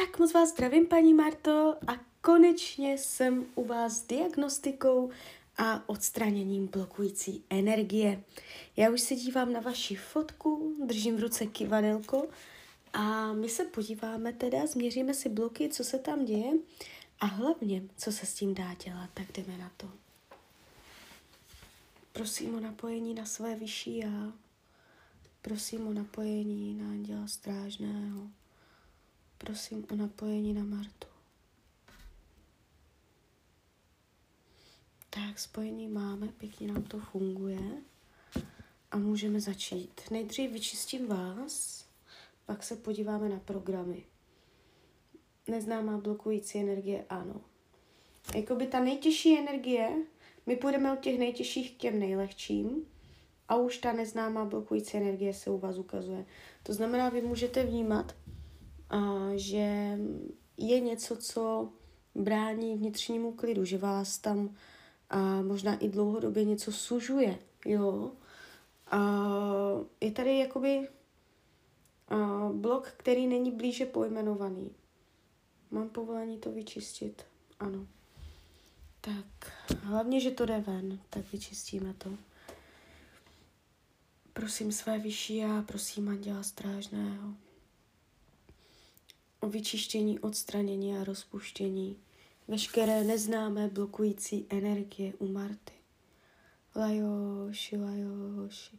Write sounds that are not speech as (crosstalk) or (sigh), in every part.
Tak moc vás zdravím, paní Marto, a konečně jsem u vás s diagnostikou a odstraněním blokující energie. Já už se dívám na vaši fotku, držím v ruce kivadelko a my se podíváme teda, změříme si bloky, co se tam děje a hlavně, co se s tím dá dělat, tak jdeme na to. Prosím o napojení na své vyšší já. Prosím o napojení na anděla strážného. Prosím o napojení na Martu. Tak, spojení máme, pěkně nám to funguje a můžeme začít. Nejdřív vyčistím vás, pak se podíváme na programy. Neznámá blokující energie, ano. Jakoby ta nejtěžší energie, my půjdeme od těch nejtěžších k těm nejlehčím a už ta neznámá blokující energie se u vás ukazuje. To znamená, vy můžete vnímat, že je něco, co brání vnitřnímu klidu, že vás tam a možná i dlouhodobě něco sužuje, jo. A je tady jakoby a blok, který není blíže pojmenovaný. Mám povolení to vyčistit? Ano. Tak, hlavně, že to jde ven, tak vyčistíme to. Prosím své vyšší a prosím anděla strážného vyčištění, odstranění a rozpuštění veškeré neznámé blokující energie u Marty. Lajoši, lajoši.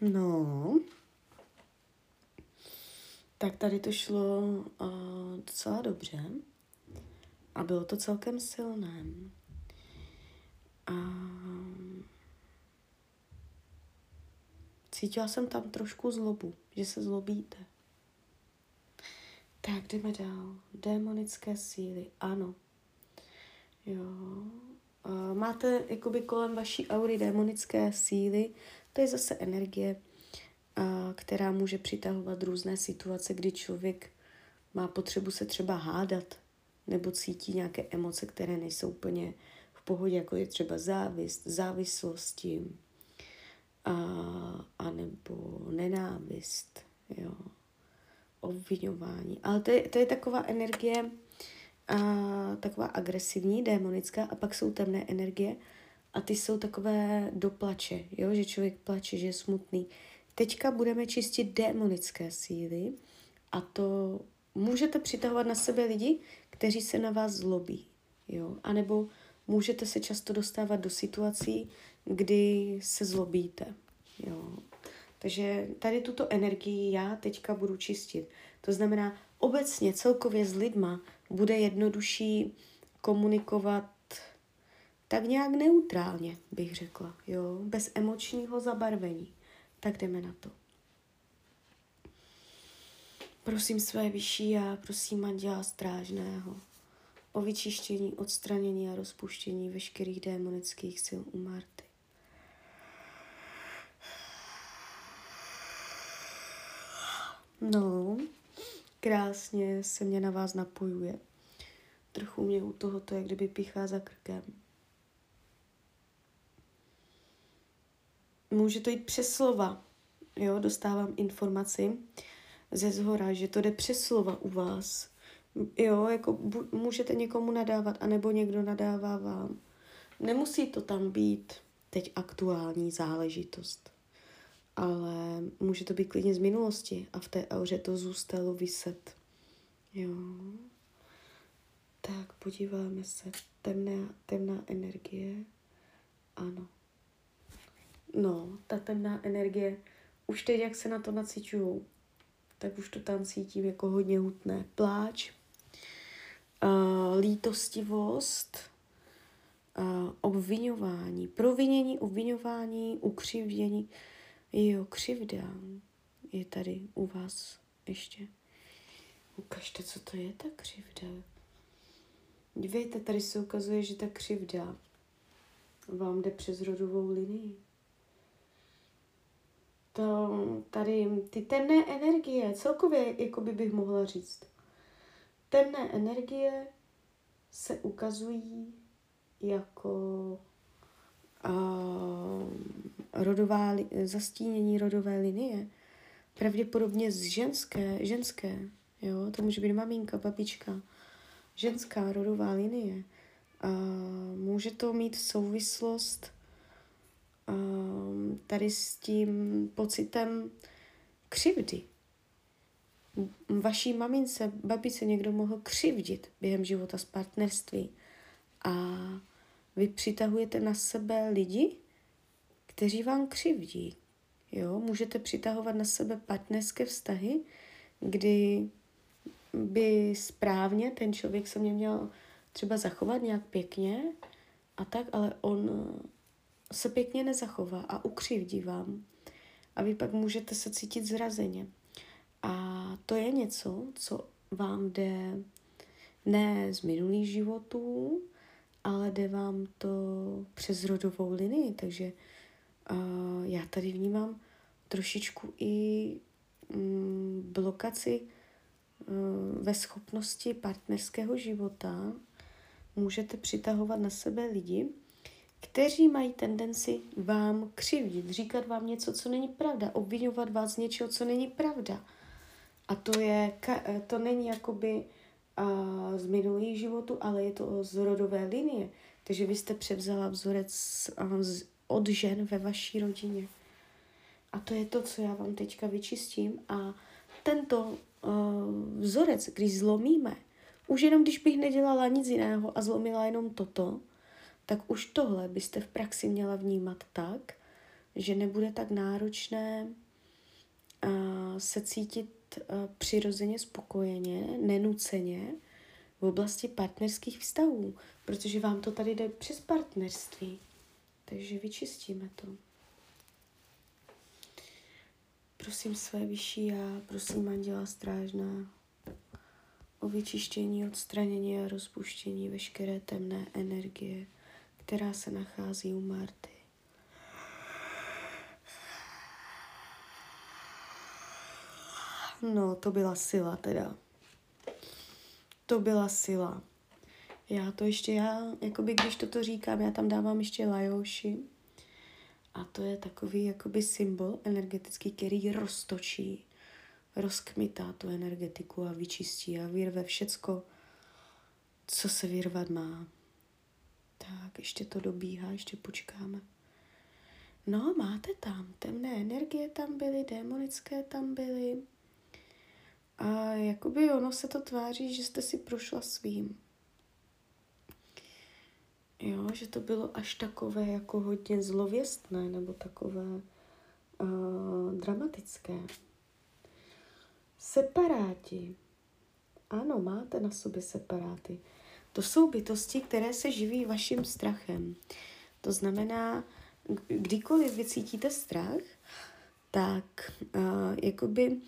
No, tak tady to šlo uh, docela dobře a bylo to celkem silné. A cítila jsem tam trošku zlobu, že se zlobíte. Tak jdeme dál. Démonické síly, ano. Jo. Máte jakoby kolem vaší aury démonické síly, to je zase energie, která může přitahovat různé situace, kdy člověk má potřebu se třeba hádat nebo cítí nějaké emoce, které nejsou úplně v pohodě, jako je třeba závist, závislosti, a, nebo nenávist, jo, obvinování. Ale to je, to je taková energie, a, taková agresivní, démonická, a pak jsou temné energie, a ty jsou takové doplače, jo, že člověk plače, že je smutný. Teďka budeme čistit démonické síly a to můžete přitahovat na sebe lidi, kteří se na vás zlobí, jo, anebo můžete se často dostávat do situací, kdy se zlobíte, jo. Takže tady tuto energii já teďka budu čistit. To znamená, obecně celkově s lidma bude jednodušší komunikovat tak nějak neutrálně, bych řekla, jo, bez emočního zabarvení. Tak jdeme na to. Prosím své vyšší a prosím anděla strážného o vyčištění, odstranění a rozpuštění veškerých démonických sil u Marty. No, krásně se mě na vás napojuje. Trochu mě u toho to je, kdyby pichá za krkem. Může to jít přes slova. Jo, dostávám informaci ze zhora, že to jde přes slova u vás. Jo, jako bu- můžete někomu nadávat, anebo někdo nadává vám. Nemusí to tam být teď aktuální záležitost, ale může to být klidně z minulosti a v té auře to zůstalo vyset. Jo. Tak podíváme se. Temná, temná energie. Ano. No, ta temná energie, už teď, jak se na to nacíčuju, tak už to tam cítím jako hodně hutné. Pláč, uh, lítostivost, uh, obvinování, provinění, obvinování, ukřivdění. Jo, křivda je tady u vás ještě. Ukažte, co to je ta křivda. Dívejte, tady se ukazuje, že ta křivda vám jde přes rodovou linii. To tady, ty temné energie, celkově, jako by bych mohla říct, temné energie se ukazují jako uh, rodová, zastínění rodové linie, pravděpodobně z ženské, ženské, jo, to může být maminka, babička, ženská rodová linie. A může to mít souvislost um, tady s tím pocitem křivdy. Vaší mamince, babice někdo mohl křivdit během života z partnerství a vy přitahujete na sebe lidi, kteří vám křivdí. Jo? Můžete přitahovat na sebe partnerské vztahy, kdy by správně ten člověk se mě měl třeba zachovat nějak pěkně a tak, ale on se pěkně nezachová a ukřivdí vám. A vy pak můžete se cítit zrazeně. A to je něco, co vám jde ne z minulých životů, ale jde vám to přes rodovou linii, takže uh, já tady vnímám trošičku i um, blokaci uh, ve schopnosti partnerského života. Můžete přitahovat na sebe lidi, kteří mají tendenci vám křivdit, říkat vám něco, co není pravda, obvinovat vás z něčeho, co není pravda. A to je, to není jakoby z minulých životu, ale je to z rodové linie. Takže vy jste převzala vzorec z, od žen ve vaší rodině. A to je to, co já vám teďka vyčistím. A tento uh, vzorec, když zlomíme, už jenom když bych nedělala nic jiného a zlomila jenom toto, tak už tohle byste v praxi měla vnímat tak, že nebude tak náročné uh, se cítit uh, přirozeně spokojeně, nenuceně v oblasti partnerských vztahů, protože vám to tady jde přes partnerství. Takže vyčistíme to. Prosím své vyšší já, prosím Anděla Strážná o vyčištění, odstranění a rozpuštění veškeré temné energie, která se nachází u Marty. No, to byla sila teda. To byla sila. Já to ještě, já, jakoby když toto říkám, já tam dávám ještě lajoši. A to je takový jakoby symbol energetický, který roztočí, rozkmitá tu energetiku a vyčistí a vyrve všecko, co se vyrvat má. Tak, ještě to dobíhá, ještě počkáme. No, máte tam, temné energie tam byly, démonické tam byly. A jakoby ono se to tváří, že jste si prošla svým. Jo, že to bylo až takové jako hodně zlověstné nebo takové uh, dramatické. Separáti. Ano, máte na sobě separáty. To jsou bytosti, které se živí vaším strachem. To znamená, kdykoliv vy cítíte strach, tak uh, jakoby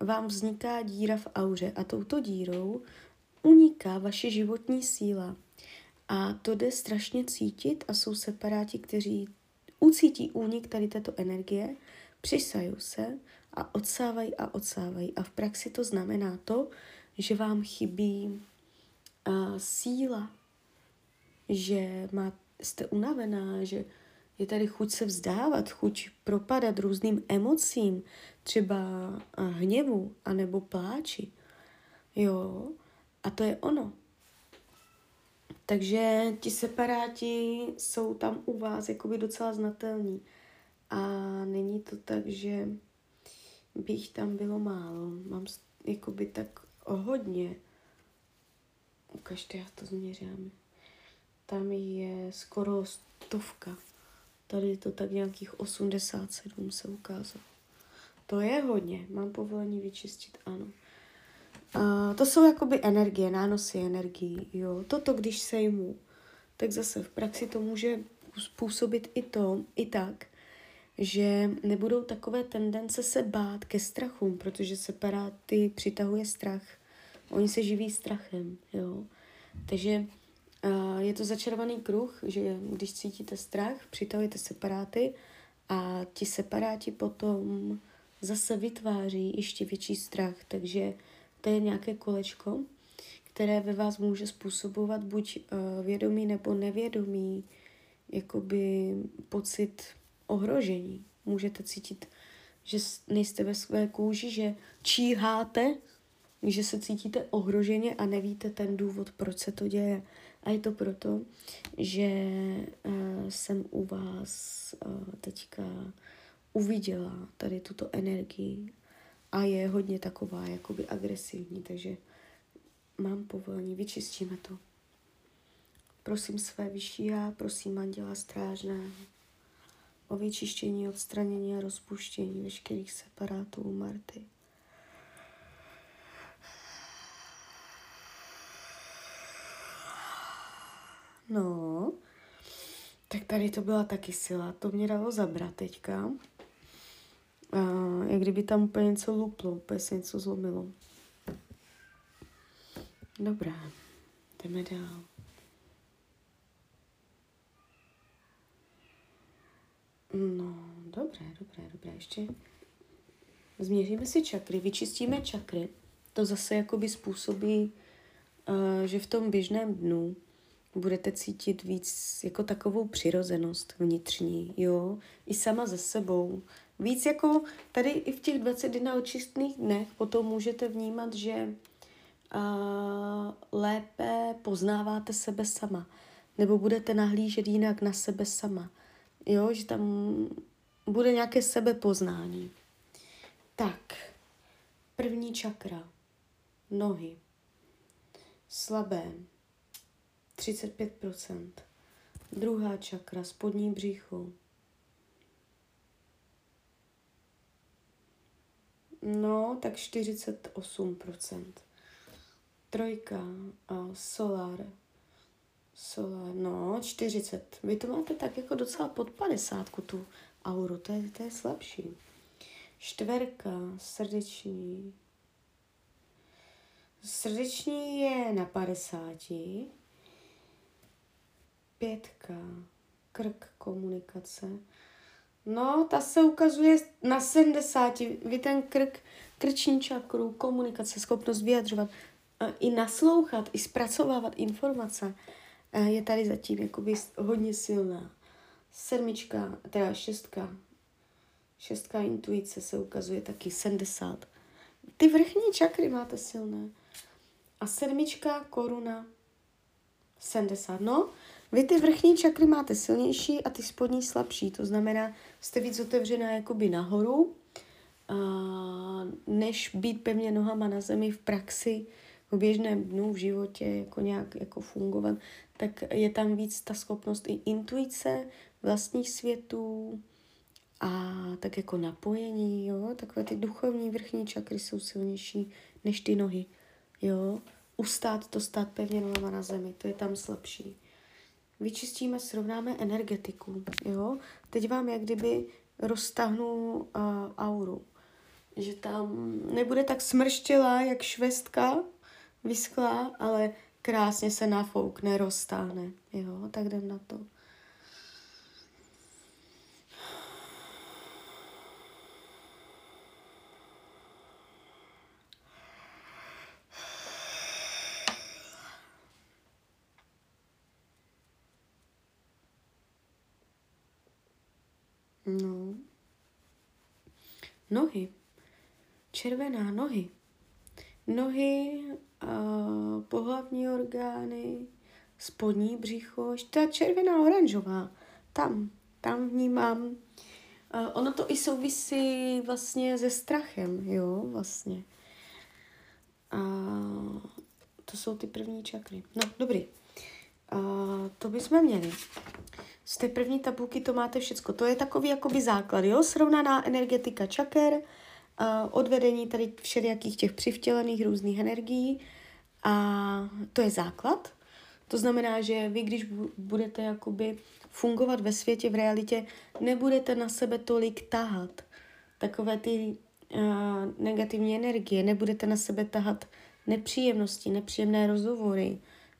vám vzniká díra v auře a touto dírou uniká vaše životní síla. A to jde strašně cítit a jsou separáti, kteří ucítí únik tady této energie, přisajou se a odsávají a odsávají. A v praxi to znamená to, že vám chybí uh, síla, že má, jste unavená, že je tady chuť se vzdávat, chuť propadat různým emocím, třeba hněvu anebo pláči. Jo, a to je ono. Takže ti separáti jsou tam u vás jakoby docela znatelní. A není to tak, že bych tam bylo málo. Mám jakoby tak hodně. Ukažte, já to změřím. Tam je skoro stovka. Tady je to tak nějakých 87 se ukázalo. To je hodně. Mám povolení vyčistit, ano. To jsou jakoby energie, nánosy energií, jo. Toto, když sejmu, tak zase v praxi to může způsobit i to, i tak, že nebudou takové tendence se bát ke strachům, protože separáty přitahuje strach. Oni se živí strachem, jo. Takže uh, je to začarovaný kruh, že když cítíte strach, přitahujete separáty a ti separáti potom zase vytváří ještě větší strach, takže to je nějaké kolečko, které ve vás může způsobovat buď uh, vědomý nebo nevědomý jakoby pocit ohrožení. Můžete cítit, že nejste ve své kůži, že číháte, že se cítíte ohroženě a nevíte ten důvod, proč se to děje. A je to proto, že uh, jsem u vás uh, teďka uviděla tady tuto energii a je hodně taková jakoby agresivní, takže mám povolení, vyčistíme to. Prosím své vyšší já, prosím Anděla Strážného o vyčištění, odstranění a rozpuštění veškerých separátů Marty. No, tak tady to byla taky sila. To mě dalo zabrat teďka. A jak kdyby tam úplně něco luplo, úplně se něco zlomilo. Dobrá, jdeme dál. No, dobré, dobré, dobré. Ještě změříme si čakry, vyčistíme čakry. To zase jakoby způsobí, uh, že v tom běžném dnu budete cítit víc jako takovou přirozenost vnitřní, jo, i sama ze sebou. Víc jako tady i v těch 21 očistných dnech potom můžete vnímat, že uh, lépe poznáváte sebe sama, nebo budete nahlížet jinak na sebe sama. Jo, že tam bude nějaké sebepoznání. Tak, první čakra, nohy, slabé, 35%. Druhá čakra, spodní břicho. No, tak 48%. Trojka, a solar. Solar, no, 40. Vy to máte tak jako docela pod 50, tu auru, to je, to je slabší. Čtverka, srdeční. Srdeční je na 50 pětka, krk komunikace. No, ta se ukazuje na 70. Vy ten krk, krční čakru, komunikace, schopnost vyjadřovat, i naslouchat, i zpracovávat informace, je tady zatím jakoby hodně silná. Sedmička, teda šestka, šestka intuice se ukazuje taky 70. Ty vrchní čakry máte silné. A sedmička koruna 70. No, vy ty vrchní čakry máte silnější a ty spodní slabší, to znamená, jste víc otevřená jakoby nahoru, a než být pevně nohama na zemi v praxi, v běžném dnu, v životě, jako nějak jako fungovat, tak je tam víc ta schopnost i intuice vlastních světů a tak jako napojení, jo, takové ty duchovní vrchní čakry jsou silnější než ty nohy, jo, ustát to stát pevně nohama na zemi, to je tam slabší vyčistíme, srovnáme energetiku, jo. Teď vám jak kdyby roztahnu uh, auru, že tam nebude tak smrštělá, jak švestka vyschlá, ale krásně se nafoukne, roztáhne, jo, tak jdem na to. No. Nohy. Červená nohy. Nohy, uh, pohlavní orgány, spodní břicho, ta červená oranžová. Tam, tam vnímám. Uh, ono to i souvisí vlastně se strachem, jo, vlastně. A to jsou ty první čakry. No, dobrý. Uh, to bychom měli. Z té první tabulky to máte všecko. To je takový jakoby základ, jo? Srovnaná energetika čaker, uh, odvedení tady všelijakých těch přivtělených různých energií a to je základ. To znamená, že vy, když budete jakoby fungovat ve světě, v realitě, nebudete na sebe tolik tahat takové ty uh, negativní energie, nebudete na sebe tahat nepříjemnosti, nepříjemné rozhovory,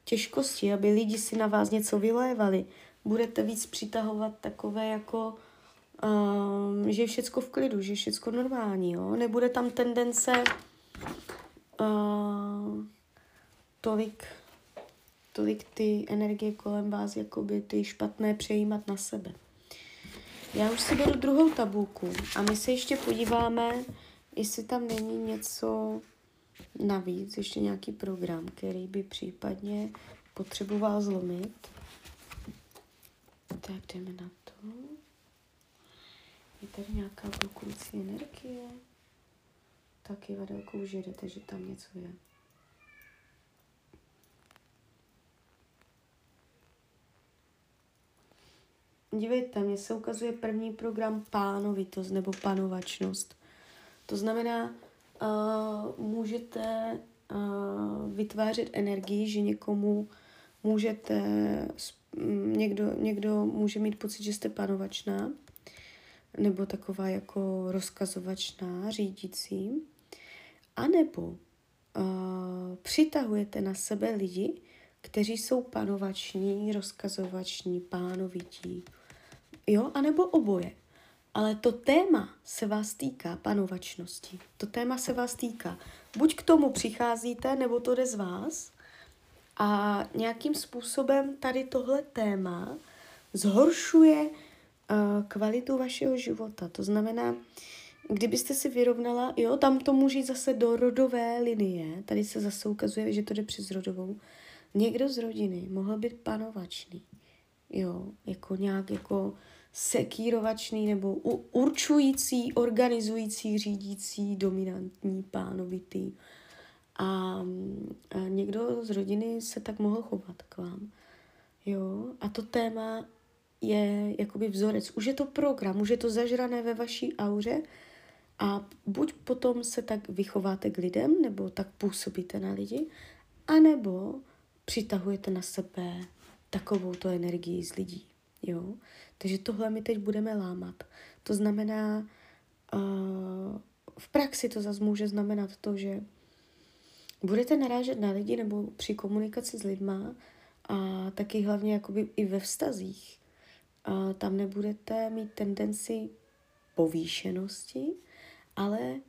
těžkosti, aby lidi si na vás něco vylévali, budete víc přitahovat takové jako, um, že je všecko v klidu, že je všecko normální, jo? Nebude tam tendence uh, tolik, tolik ty energie kolem vás, jakoby ty špatné přejímat na sebe. Já už si beru druhou tabulku a my se ještě podíváme, jestli tam není něco navíc, ještě nějaký program, který by případně potřeboval zlomit. Tak jdeme na to. Je tady nějaká blokující energie? Taky vadelkou už jedete, že tam něco je. Dívejte, mně se ukazuje první program pánovitost nebo panovačnost. To znamená, uh, můžete uh, vytvářet energii, že někomu můžete, někdo, někdo může mít pocit, že jste panovačná, nebo taková jako rozkazovačná, řídící, anebo uh, přitahujete na sebe lidi, kteří jsou panovační, rozkazovační, pánovití. Jo, anebo oboje. Ale to téma se vás týká panovačnosti. To téma se vás týká. Buď k tomu přicházíte, nebo to jde z vás. A nějakým způsobem tady tohle téma zhoršuje uh, kvalitu vašeho života. To znamená, kdybyste si vyrovnala, jo, tam to může jít zase do rodové linie, tady se zase ukazuje, že to jde přes rodovou, někdo z rodiny mohl být panovačný, jo, jako nějak jako sekírovačný nebo určující, organizující, řídící, dominantní, pánovitý. A, a někdo z rodiny se tak mohl chovat k vám. Jo, a to téma je jakoby vzorec. Už je to program, už je to zažrané ve vaší auře a buď potom se tak vychováte k lidem, nebo tak působíte na lidi, anebo přitahujete na sebe takovou to energii z lidí. Jo? Takže tohle my teď budeme lámat. To znamená, uh, v praxi to zase může znamenat to, že budete narážet na lidi nebo při komunikaci s lidma a taky hlavně jakoby i ve vztazích. Uh, tam nebudete mít tendenci povýšenosti, ale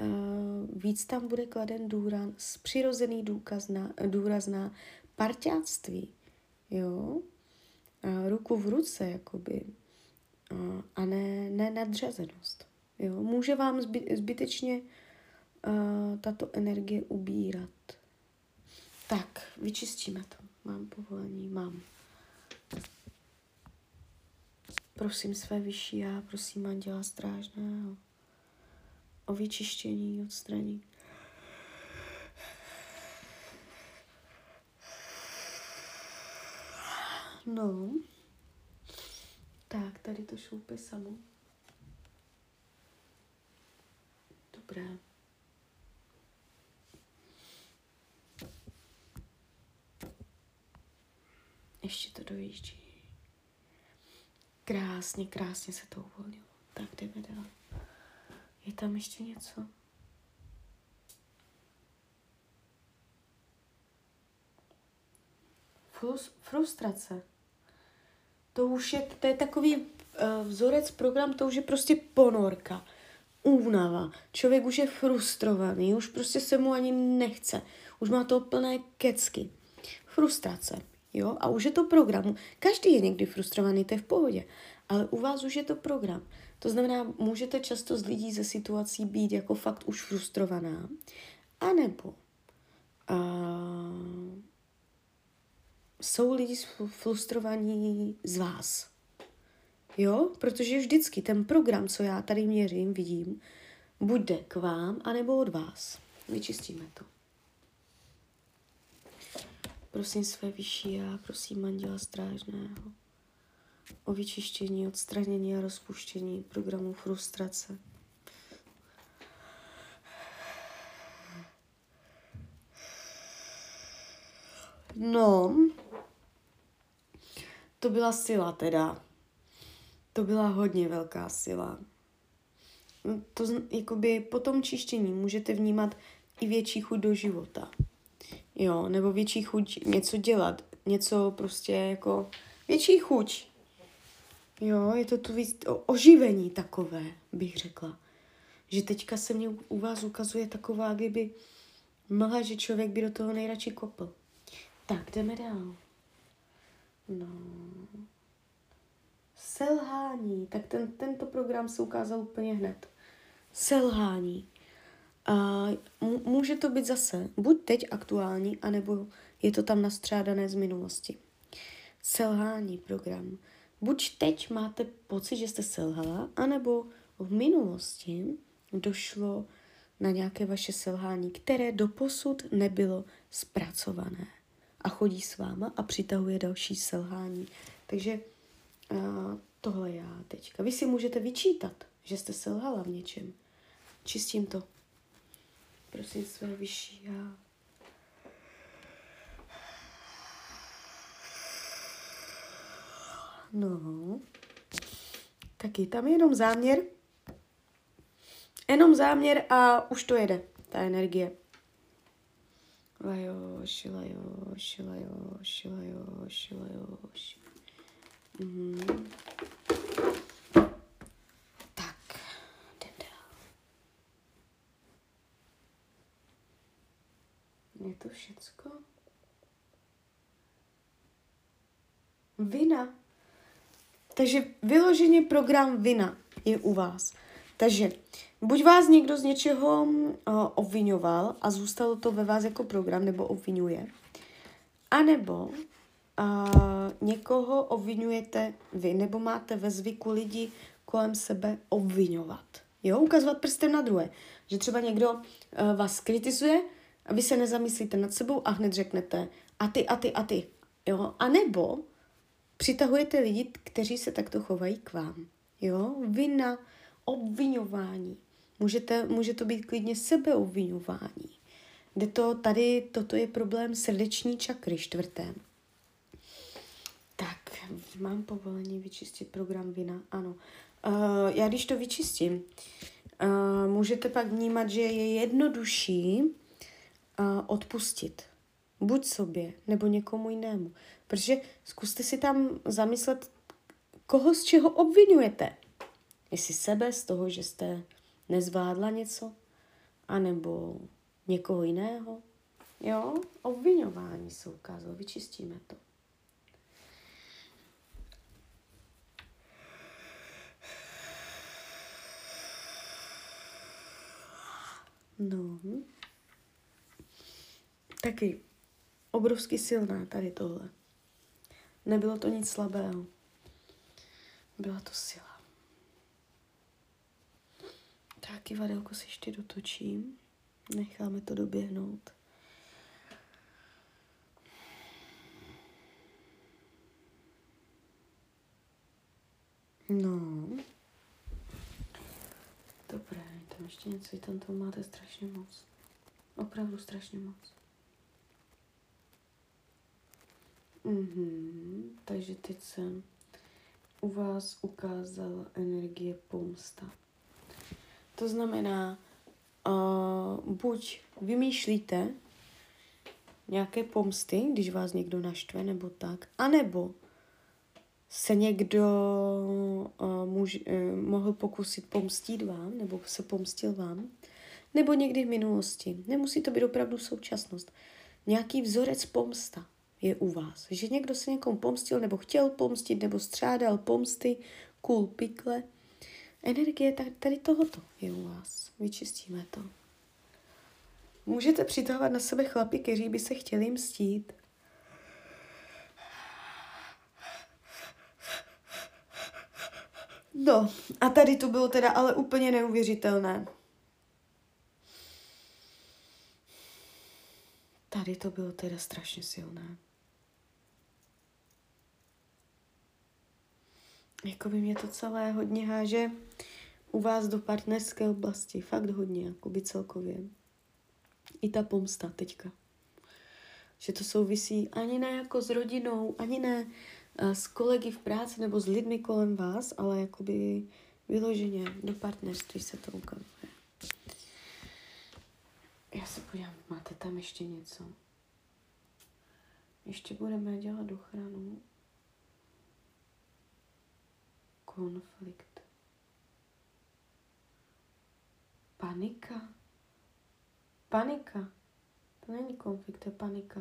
uh, víc tam bude kladen důraz, přirozený důkaz na, důraz na parťáctví, jo, ruku v ruce, jakoby, a, ne, ne nadřazenost. Jo? Může vám zby, zbytečně tato energie ubírat. Tak, vyčistíme to. Mám povolení, mám. Prosím své vyšší já, prosím Anděla Strážného o vyčištění, odstranění. No. Tak, tady to šoupe samo. Dobré. Ještě to dojíždí. Krásně, krásně se to uvolnilo. Tak jdeme dál. Je tam ještě něco? frustrace. To už je, to je takový uh, vzorec program, to už je prostě ponorka, únava. Člověk už je frustrovaný, už prostě se mu ani nechce. Už má to plné kecky. Frustrace, jo? A už je to program. Každý je někdy frustrovaný, to je v pohodě. Ale u vás už je to program. To znamená, můžete často z lidí ze situací být jako fakt už frustrovaná. A nebo uh, jsou lidi frustrovaní z vás. Jo, protože vždycky ten program, co já tady měřím, vidím, bude k vám, anebo od vás. Vyčistíme to. Prosím své vyšší já, prosím Anděla Strážného o vyčištění, odstranění a rozpuštění programu frustrace. No, to byla sila teda. To byla hodně velká sila. To jakoby po tom čištění můžete vnímat i větší chuť do života. Jo, nebo větší chuť něco dělat. Něco prostě jako větší chuť. Jo, je to tu víc oživení takové, bych řekla. Že teďka se mě u vás ukazuje taková, kdyby mlha, že člověk by do toho nejradši kopl. Tak, jdeme dál. No. selhání, tak ten, tento program se ukázal úplně hned. Selhání. A může to být zase buď teď aktuální, anebo je to tam nastřádané z minulosti. Selhání program. Buď teď máte pocit, že jste selhala, anebo v minulosti došlo na nějaké vaše selhání, které doposud nebylo zpracované a chodí s váma a přitahuje další selhání. Takže uh, tohle já teďka. Vy si můžete vyčítat, že jste selhala v něčem. Čistím to. Prosím své vyšší já. No, taky tam je jenom záměr. Jenom záměr a už to jede, ta energie. Lajoš, lajoš, lajoš, lajoš, lajoš. Mhm. Tak, jdem dál. Je to všecko? Vina. Takže vyloženě program vina je u vás. Takže buď vás někdo z něčeho uh, obvinoval a zůstalo to ve vás jako program, nebo obvinuje, anebo uh, někoho obvinujete vy, nebo máte ve zvyku lidi kolem sebe obvinovat. Jo, ukazovat prstem na druhé. Že třeba někdo uh, vás kritizuje a vy se nezamyslíte nad sebou a hned řeknete a ty, a ty, a ty. Jo, a nebo přitahujete lidi, kteří se takto chovají k vám. Jo, vina, obvinování. Můžete, může to být klidně sebeobvinování. Kde to, tady toto je problém srdeční čakry čtvrté. Tak, mám povolení vyčistit program vina, ano. Uh, já když to vyčistím, uh, můžete pak vnímat, že je jednodušší uh, odpustit. Buď sobě, nebo někomu jinému. Protože zkuste si tam zamyslet, koho z čeho obvinujete. Jestli sebe z toho, že jste nezvládla něco, anebo někoho jiného. Jo, obvinování se ukázalo, vyčistíme to. No, taky obrovsky silná tady tohle. Nebylo to nic slabého. Byla to sila. Tak kivadelko si ještě dotočím. Necháme to doběhnout. No. Dobré, tam ještě něco, tam toho máte strašně moc. Opravdu strašně moc. Mhm, takže teď jsem u vás ukázala energie pomsta. To znamená, uh, buď vymýšlíte nějaké pomsty, když vás někdo naštve nebo tak, anebo se někdo uh, muž, uh, mohl pokusit pomstit vám, nebo se pomstil vám, nebo někdy v minulosti. Nemusí to být opravdu současnost. Nějaký vzorec pomsta je u vás. Že někdo se někomu pomstil, nebo chtěl pomstit, nebo střádal pomsty, kůl pikle. Energie tady tohoto je u vás. Vyčistíme to. Můžete přitahovat na sebe chlapy, kteří by se chtěli mstít. No, a tady to bylo teda ale úplně neuvěřitelné. Tady to bylo teda strašně silné. Jako by mě to celé hodně háže u vás do partnerské oblasti. Fakt hodně, jako by celkově. I ta pomsta teďka. Že to souvisí ani ne jako s rodinou, ani ne uh, s kolegy v práci nebo s lidmi kolem vás, ale jakoby vyloženě do partnerství se to ukazuje. Já se podívám, máte tam ještě něco? Ještě budeme dělat ochranu konflikt. Panika. Panika. To není konflikt, to je panika.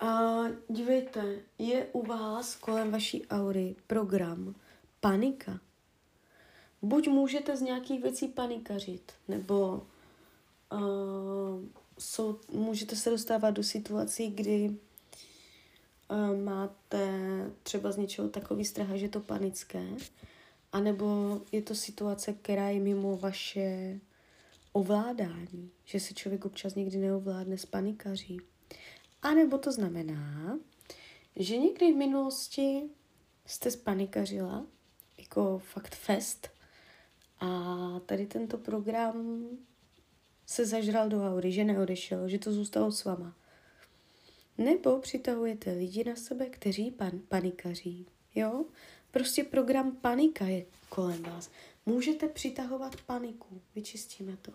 A dívejte, je u vás kolem vaší aury program panika. Buď můžete z nějakých věcí panikařit, nebo uh, jsou, můžete se dostávat do situací, kdy máte třeba z něčeho takový strach, že je to panické, anebo je to situace, která je mimo vaše ovládání, že se člověk občas někdy neovládne s panikaří. A nebo to znamená, že někdy v minulosti jste spanikařila, jako fakt fest, a tady tento program se zažral do aury, že neodešel, že to zůstalo s váma. Nebo přitahujete lidi na sebe, kteří pan, panikaří. Jo? Prostě program panika je kolem vás. Můžete přitahovat paniku. Vyčistíme to.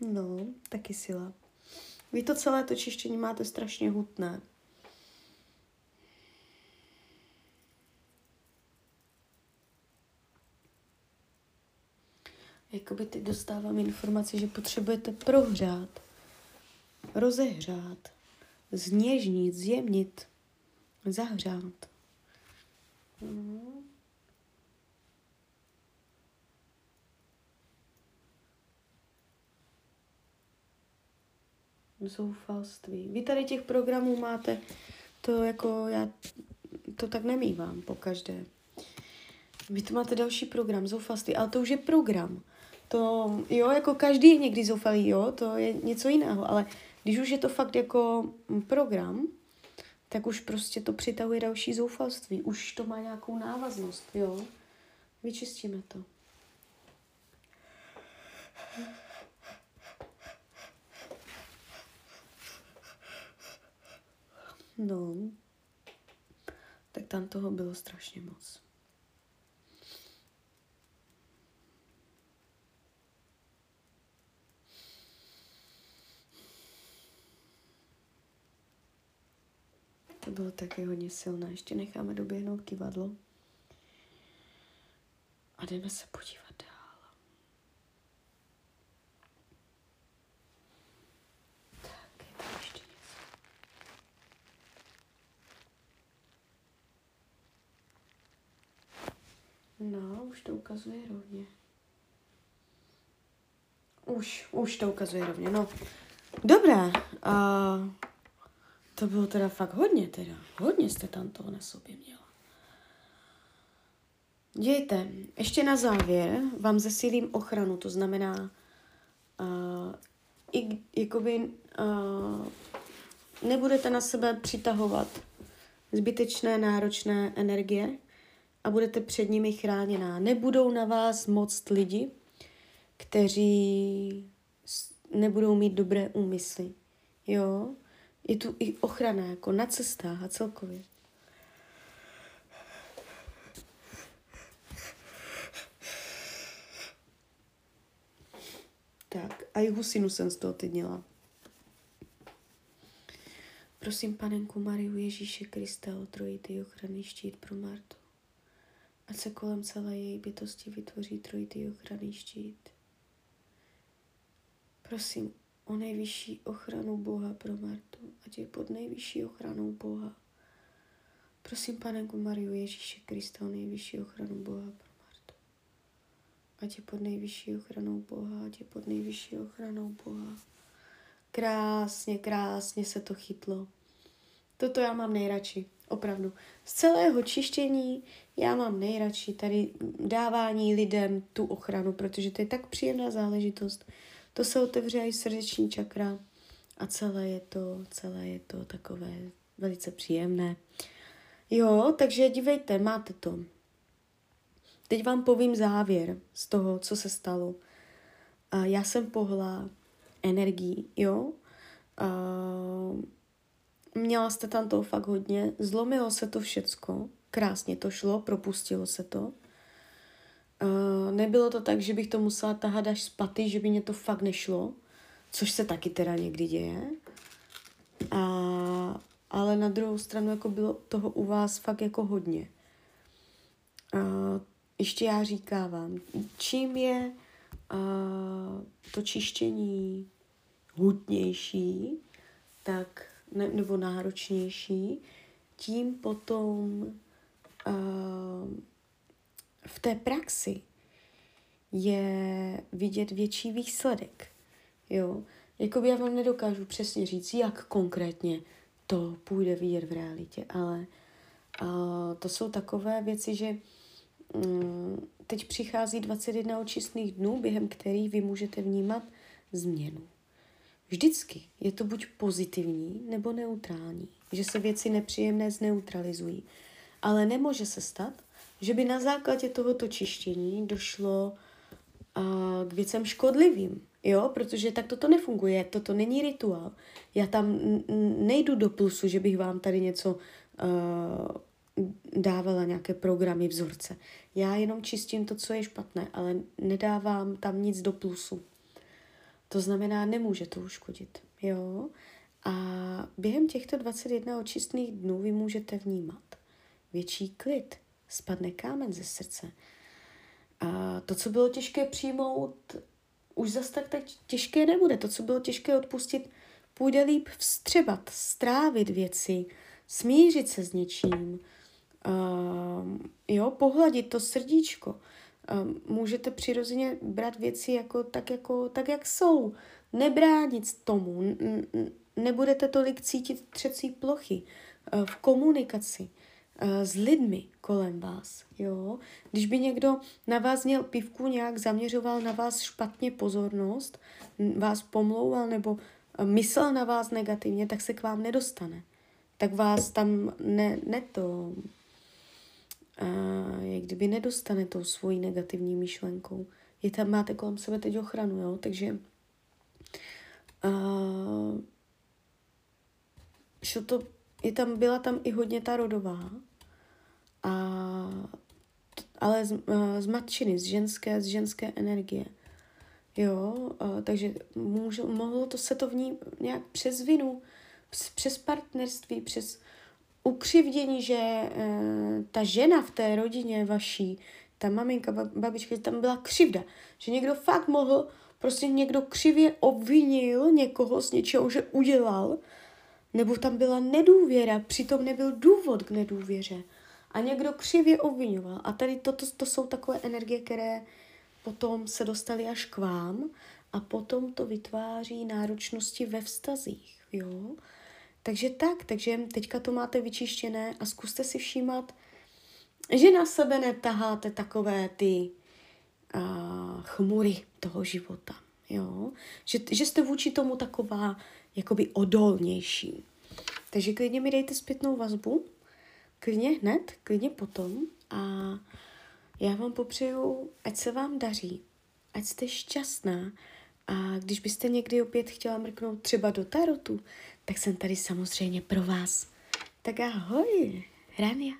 No, taky sila. Vy to celé to čištění máte strašně hutné. Jakoby teď dostávám informaci, že potřebujete prohřát, rozehřát, zněžnit, zjemnit, zahřát. Hmm. zoufalství. Vy tady těch programů máte, to jako já to tak nemývám po každé. Vy tu máte další program, zoufalství, ale to už je program. To, jo, jako každý je někdy zoufalý, jo, to je něco jiného, ale když už je to fakt jako program, tak už prostě to přitahuje další zoufalství. Už to má nějakou návaznost, jo. Vyčistíme to. No, tak tam toho bylo strašně moc. To bylo taky hodně silné. Ještě necháme doběhnout kivadlo. A jdeme se podívat dál. No, už to ukazuje rovně. Už, už to ukazuje rovně, no. Dobré, uh, to bylo teda fakt hodně teda. Hodně jste tam toho na sobě měla. Dějte, ještě na závěr vám zesílím ochranu, to znamená, uh, i, jakoby uh, nebudete na sebe přitahovat zbytečné náročné energie, a budete před nimi chráněná. Nebudou na vás moc lidi, kteří nebudou mít dobré úmysly. Jo? Je tu i ochrana jako na cestách a celkově. Tak, a i husinu jsem z toho teď měla. Prosím, panenku Mariu Ježíše Krista o trojitý ochranný štít pro Martu. Ať se kolem celé její bytosti vytvoří trojitý ochranný štít. Prosím o nejvyšší ochranu Boha pro Martu, ať je pod nejvyšší ochranou Boha. Prosím Panenku Mariu Ježíše Krista o nejvyšší ochranu Boha pro Martu. Ať je pod nejvyšší ochranou Boha, ať je pod nejvyšší ochranou Boha. Krásně, krásně se to chytlo. Toto já mám nejradši. Opravdu. Z celého čištění já mám nejradši tady dávání lidem tu ochranu, protože to je tak příjemná záležitost. To se otevře i srdeční čakra a celé je to, celé je to takové velice příjemné. Jo, takže dívejte, máte to. Teď vám povím závěr z toho, co se stalo. A já jsem pohla energií, jo. A Měla jste tam toho fakt hodně, zlomilo se to všecko, krásně to šlo, propustilo se to. Uh, nebylo to tak, že bych to musela tahat až z paty, že by mě to fakt nešlo, což se taky teda někdy děje. A, ale na druhou stranu jako bylo toho u vás fakt jako hodně. Uh, ještě já říkávám, čím je uh, to čištění hutnější, tak ne, nebo náročnější, tím potom uh, v té praxi je vidět větší výsledek. Jo? Jakoby já vám nedokážu přesně říct, jak konkrétně to půjde vidět v realitě, ale uh, to jsou takové věci, že um, teď přichází 21 očistných dnů, během kterých vy můžete vnímat změnu. Vždycky je to buď pozitivní nebo neutrální, že se věci nepříjemné zneutralizují. Ale nemůže se stát, že by na základě tohoto čištění došlo uh, k věcem škodlivým, jo, protože tak toto nefunguje, toto není rituál. Já tam nejdu do plusu, že bych vám tady něco uh, dávala nějaké programy, vzorce. Já jenom čistím to, co je špatné, ale nedávám tam nic do plusu. To znamená, nemůže to uškodit. Jo? A během těchto 21 očistných dnů vy můžete vnímat větší klid, spadne kámen ze srdce. A to, co bylo těžké přijmout, už zase tak teď těžké nebude. To, co bylo těžké odpustit, půjde líp vstřebat, strávit věci, smířit se s něčím, uh, jo, pohladit to srdíčko. Uh, můžete přirozeně brát věci jako tak, jako, tak, jak jsou. Nebránit tomu. N- nebudete tolik cítit třecí plochy uh, v komunikaci uh, s lidmi kolem vás. Jo? Když by někdo na vás měl pivku, nějak zaměřoval na vás špatně pozornost, vás pomlouval nebo myslel na vás negativně, tak se k vám nedostane. Tak vás tam ne, ne to a jak kdyby nedostane tou svojí negativní myšlenkou. Je tam, máte kolem sebe teď ochranu, jo, takže a, šlo to, je tam, byla tam i hodně ta rodová, a, ale z, a, z matčiny, z ženské, z ženské energie. Jo, a, takže můžu, mohlo to se to v ní nějak přes vinu, přes partnerství, přes ukřivdění, že e, ta žena v té rodině vaší, ta maminka, babička, že tam byla křivda. Že někdo fakt mohl, prostě někdo křivě obvinil někoho z něčeho, že udělal, nebo tam byla nedůvěra, přitom nebyl důvod k nedůvěře. A někdo křivě obvinoval. A tady toto to jsou takové energie, které potom se dostaly až k vám a potom to vytváří náročnosti ve vztazích. Jo? Takže tak, takže teďka to máte vyčištěné a zkuste si všímat, že na sebe netaháte takové ty uh, chmury toho života. Jo? Že, že jste vůči tomu taková jakoby odolnější. Takže klidně mi dejte zpětnou vazbu, klidně hned, klidně potom a já vám popřeju, ať se vám daří, ať jste šťastná a když byste někdy opět chtěla mrknout třeba do tarotu, tak jsem tady samozřejmě pro vás. Tak ahoj, Rania.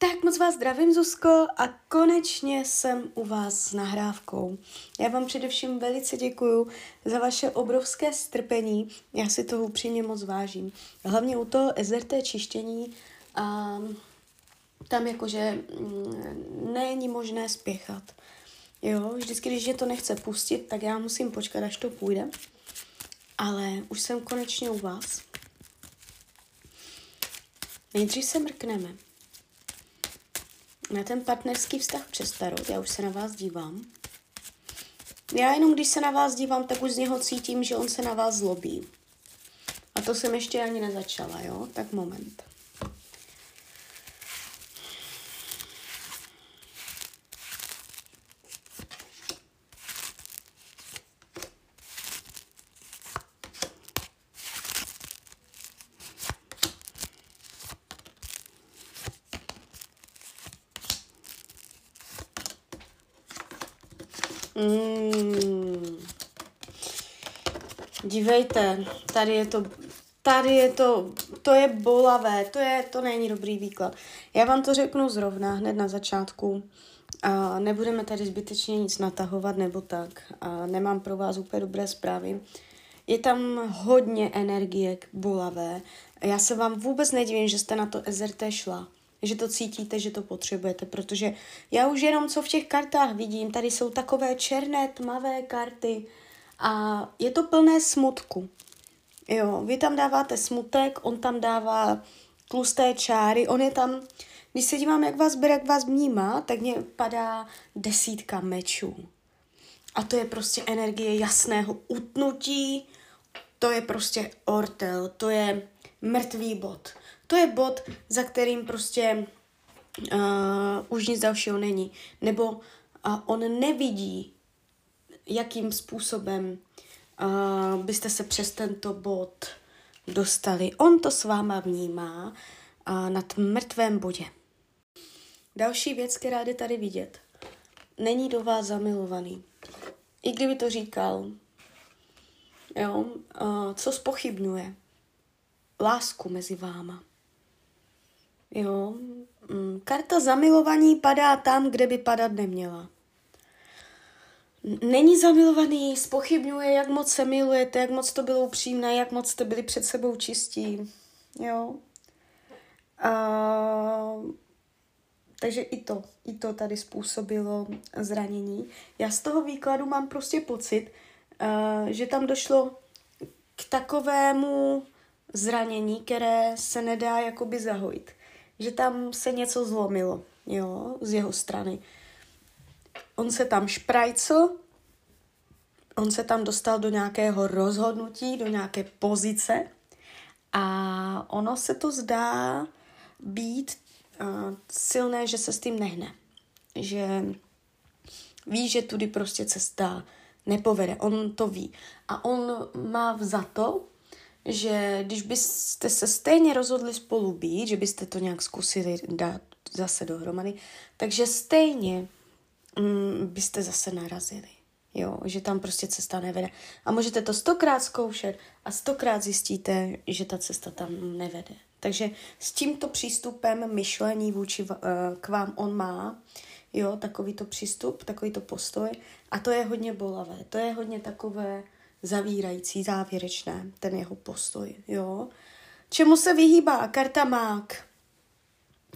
Tak moc vás zdravím, Zuzko, a konečně jsem u vás s nahrávkou. Já vám především velice děkuju za vaše obrovské strpení, já si toho upřímně moc vážím. Hlavně u toho SRT čištění, a tam jakože mm, není možné spěchat. Jo, vždycky, když je to nechce pustit, tak já musím počkat, až to půjde. Ale už jsem konečně u vás. Nejdřív se mrkneme na ten partnerský vztah přes tarot. Já už se na vás dívám. Já jenom když se na vás dívám, tak už z něho cítím, že on se na vás zlobí. A to jsem ještě ani nezačala, jo? Tak moment. Mm. Dívejte, tady je to, tady je to, to je bolavé, to je, to není dobrý výklad. Já vám to řeknu zrovna, hned na začátku. A nebudeme tady zbytečně nic natahovat nebo tak. A nemám pro vás úplně dobré zprávy. Je tam hodně energie bolavé. Já se vám vůbec nedivím, že jste na to SRT šla že to cítíte, že to potřebujete, protože já už jenom co v těch kartách vidím, tady jsou takové černé, tmavé karty a je to plné smutku. Jo, vy tam dáváte smutek, on tam dává tlusté čáry, on je tam, když se dívám, jak vás bere, jak vás vnímá, tak mě padá desítka mečů. A to je prostě energie jasného utnutí, to je prostě ortel, to je mrtvý bod. To je bod, za kterým prostě uh, už nic dalšího není. Nebo uh, on nevidí, jakým způsobem uh, byste se přes tento bod dostali. On to s váma vnímá uh, na mrtvém bodě. Další věc, která jde tady vidět. Není do vás zamilovaný. I kdyby to říkal, jo, uh, co spochybňuje? Lásku mezi váma. Jo, mm, karta zamilovaní padá tam, kde by padat neměla. Není zamilovaný, spochybňuje, jak moc se milujete, jak moc to bylo upřímné, jak moc jste byli před sebou čistí. Jo. A, takže i to, i to tady způsobilo zranění. Já z toho výkladu mám prostě pocit, uh, že tam došlo k takovému zranění, které se nedá jakoby zahojit. Že tam se něco zlomilo, jo, z jeho strany. On se tam šprajcl, on se tam dostal do nějakého rozhodnutí, do nějaké pozice a ono se to zdá být uh, silné, že se s tím nehne. Že ví, že tudy prostě cesta nepovede. On to ví. A on má za to, že když byste se stejně rozhodli spolu být, že byste to nějak zkusili dát zase dohromady, takže stejně mm, byste zase narazili. Jo, že tam prostě cesta nevede. A můžete to stokrát zkoušet a stokrát zjistíte, že ta cesta tam nevede. Takže s tímto přístupem myšlení vůči uh, k vám on má, jo, takovýto přístup, takovýto postoj a to je hodně bolavé, to je hodně takové zavírající, závěrečné, ten jeho postoj, jo. Čemu se vyhýbá karta mák?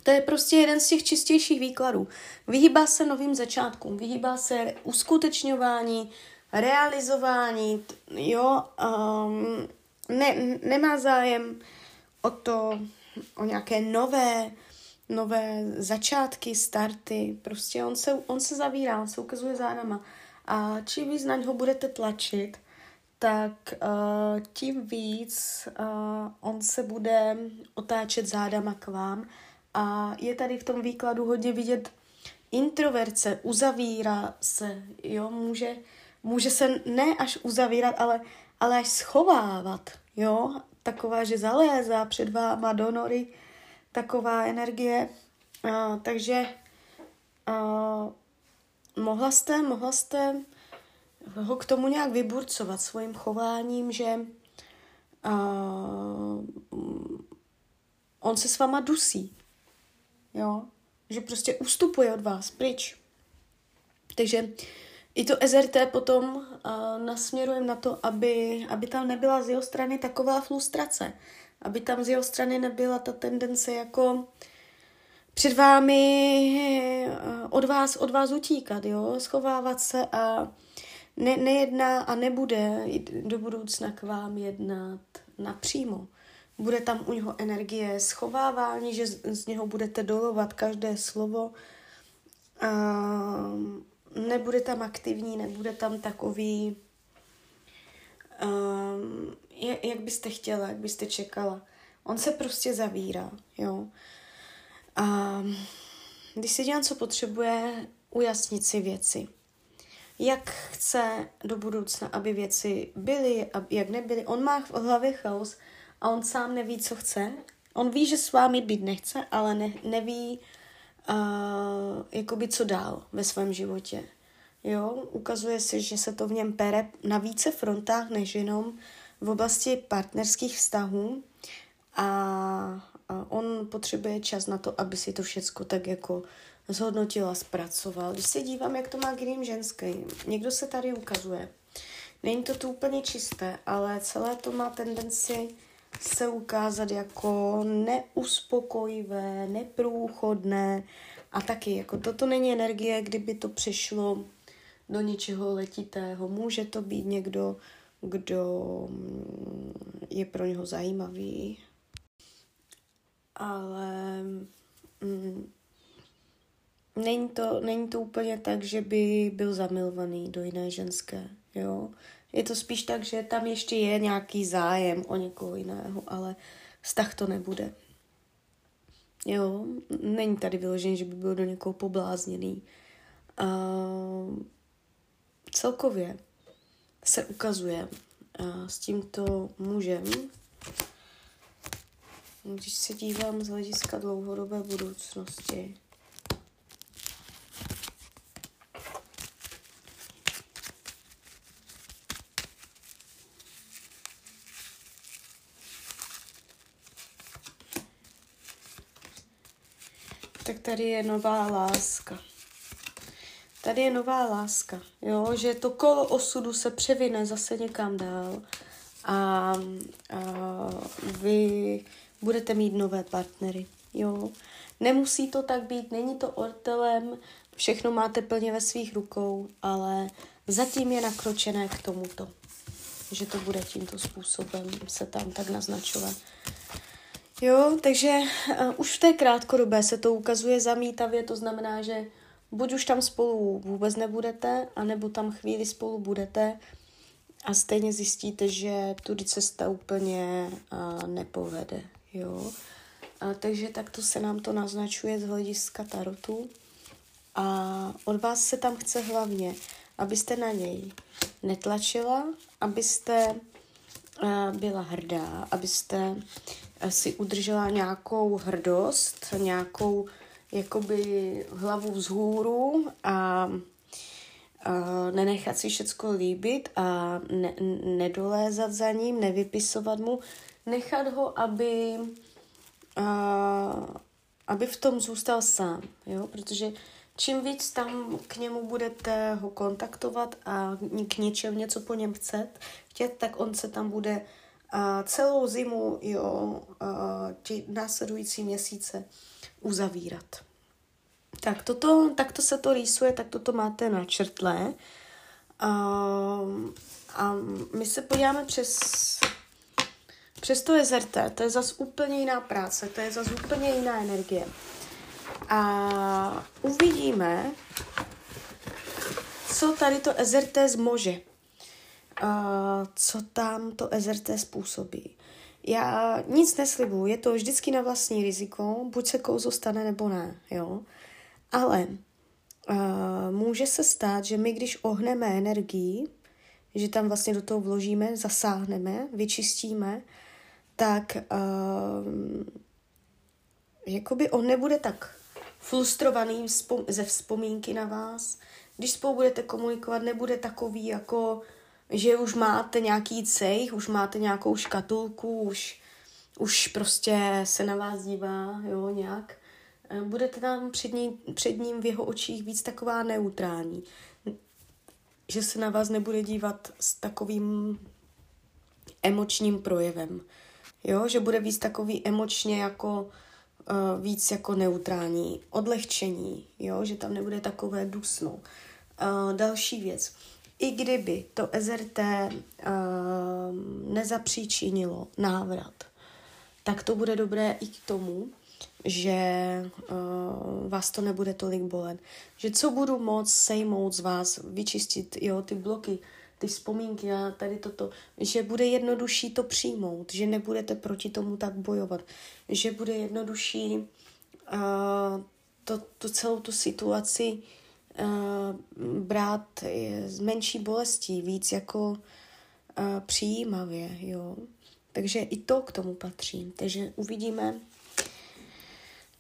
To je prostě jeden z těch čistějších výkladů. Vyhýbá se novým začátkům, vyhýbá se uskutečňování, realizování, jo, um, ne, nemá zájem o to, o nějaké nové, nové začátky, starty, prostě on se, on se zavírá, on se ukazuje zádama. A čím víc na něho budete tlačit, tak uh, tím víc uh, on se bude otáčet zádama k vám a je tady v tom výkladu hodně vidět introverce, uzavírá se, jo, může, může se ne až uzavírat, ale, ale až schovávat, jo, taková, že zalézá před váma do nory, taková energie, uh, takže uh, mohla jste, mohla jste ho k tomu nějak vyburcovat svým chováním, že uh, on se s váma dusí, jo, že prostě ustupuje od vás pryč. Takže i to SRT potom uh, nasměrujeme na to, aby, aby tam nebyla z jeho strany taková frustrace, aby tam z jeho strany nebyla ta tendence jako před vámi uh, od vás, od vás utíkat, jo, schovávat se a ne, nejedná a nebude do budoucna k vám jednat napřímo. Bude tam u něho energie schovávání, že z, něho budete dolovat každé slovo. A nebude tam aktivní, nebude tam takový, um, jak byste chtěla, jak byste čekala. On se prostě zavírá, jo. A když se dělám, co potřebuje, ujasnit si věci jak chce do budoucna, aby věci byly, jak nebyly. On má v hlavě chaos a on sám neví, co chce. On ví, že s vámi být nechce, ale ne, neví, uh, jakoby co dál ve svém životě. Jo, ukazuje se, že se to v něm pere na více frontách, než jenom v oblasti partnerských vztahů a, a on potřebuje čas na to, aby si to všecko tak jako zhodnotil a zpracoval. Když se dívám, jak to má Green ženský, někdo se tady ukazuje. Není to tu úplně čisté, ale celé to má tendenci se ukázat jako neuspokojivé, neprůchodné a taky jako toto není energie, kdyby to přišlo do něčeho letitého. Může to být někdo kdo mm, je pro něho zajímavý, ale mm, není, to, není to úplně tak, že by byl zamilovaný do jiné ženské, jo. Je to spíš tak, že tam ještě je nějaký zájem o někoho jiného, ale vztah to nebude. Jo, není tady vyložený, že by byl do někoho poblázněný. A celkově se ukazuje a s tímto mužem, když se dívám z hlediska dlouhodobé budoucnosti, tak tady je nová láska. Tady je nová láska, jo, že to kolo osudu se převine zase někam dál a, a vy budete mít nové partnery, jo. Nemusí to tak být, není to ortelem, všechno máte plně ve svých rukou, ale zatím je nakročené k tomuto, že to bude tímto způsobem se tam tak naznačovat. Jo, takže uh, už v té krátkodobé se to ukazuje zamítavě, to znamená, že buď už tam spolu vůbec nebudete, anebo tam chvíli spolu budete a stejně zjistíte, že tudy cesta úplně uh, nepovede, jo. A, takže takto se nám to naznačuje z hlediska tarotu a od vás se tam chce hlavně, abyste na něj netlačila, abyste uh, byla hrdá, abyste si udržela nějakou hrdost, nějakou jakoby hlavu vzhůru a, a nenechat si všecko líbit a ne, nedolézat za ním, nevypisovat mu, nechat ho, aby, a, aby v tom zůstal sám, jo, protože čím víc tam k němu budete ho kontaktovat a k něčem něco po něm chcet, chtět, tak on se tam bude celou zimu, jo, a ti následující měsíce uzavírat. Tak toto, takto se to rýsuje, tak toto máte načrtlé. A, a my se podíváme přes, přes to SRT, to je zase úplně jiná práce, to je zase úplně jiná energie. A uvidíme, co tady to SRT zmože co tam to SRT způsobí. Já nic neslibuju, je to vždycky na vlastní riziko, buď se kouzo stane nebo ne, jo. Ale uh, může se stát, že my, když ohneme energii, že tam vlastně do toho vložíme, zasáhneme, vyčistíme, tak uh, jakoby on nebude tak frustrovaný ze vzpomínky na vás. Když spolu budete komunikovat, nebude takový jako že už máte nějaký cejch, už máte nějakou škatulku, už, už prostě se na vás dívá, jo, nějak. Eh, budete tam před, ní, před ním v jeho očích víc taková neutrální. Že se na vás nebude dívat s takovým emočním projevem. Jo, že bude víc takový emočně jako uh, víc jako neutrální, odlehčení, jo, že tam nebude takové dusno. Uh, další věc i kdyby to SRT uh, ehm, nezapříčinilo návrat, tak to bude dobré i k tomu, že uh, vás to nebude tolik bolet. Že co budu moc sejmout z vás, vyčistit jo, ty bloky, ty vzpomínky a tady toto, že bude jednodušší to přijmout, že nebudete proti tomu tak bojovat, že bude jednodušší uh, to, to celou tu situaci uh, brát s menší bolestí, víc jako uh, přijímavě, jo. Takže i to k tomu patří. Takže uvidíme,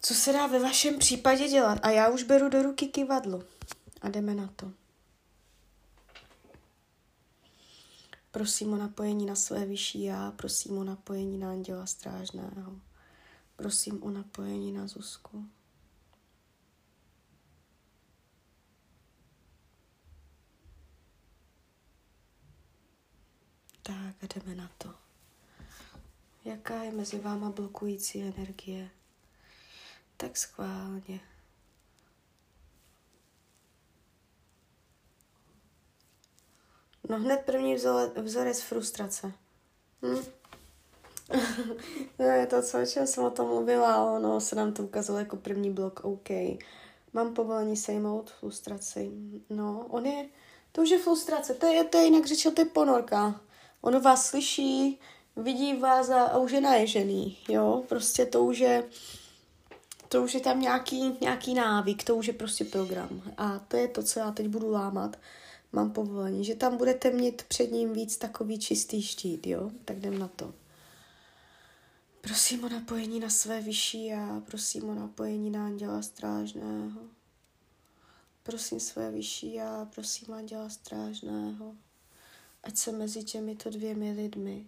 co se dá ve vašem případě dělat. A já už beru do ruky kivadlo. A jdeme na to. Prosím o napojení na své vyšší já, prosím o napojení na anděla strážného, prosím o napojení na Zuzku. Tak jdeme na to. Jaká je mezi váma blokující energie? Tak schválně. No hned první vzorec, frustrace. Hm? (laughs) no je to co, čem jsem o tom mluvila, ono se nám to ukázalo jako první blok, OK. Mám povolení sejmout frustraci. No, on je, to už je frustrace, to je, to je jinak řečeno, to je ponorka. On vás slyší, vidí vás a, a už je naježený, jo, prostě to už je, to už je tam nějaký, nějaký návyk, to už je prostě program. A to je to, co já teď budu lámat. Mám povolení, že tam budete mít před ním víc takový čistý štít, jo? Tak jdem na to. Prosím o napojení na své vyšší já, prosím o napojení na anděla strážného. Prosím své vyšší já, prosím anděla strážného. Ať se mezi těmito dvěmi lidmi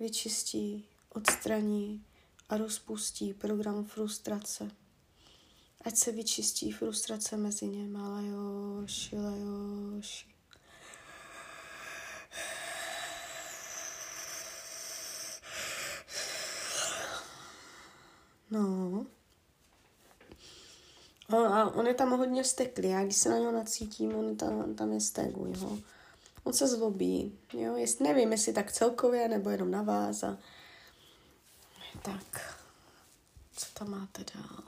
vyčistí, odstraní a rozpustí program frustrace. Ať se vyčistí frustrace mezi němi, lajoši, lajoši. No. A on je tam hodně steklý, já když se na něho nacítím, on tam, tam je stegu, jo. On se zlobí, jo, jest, nevím, jestli tak celkově, nebo jenom na vás a tak, co tam máte dál?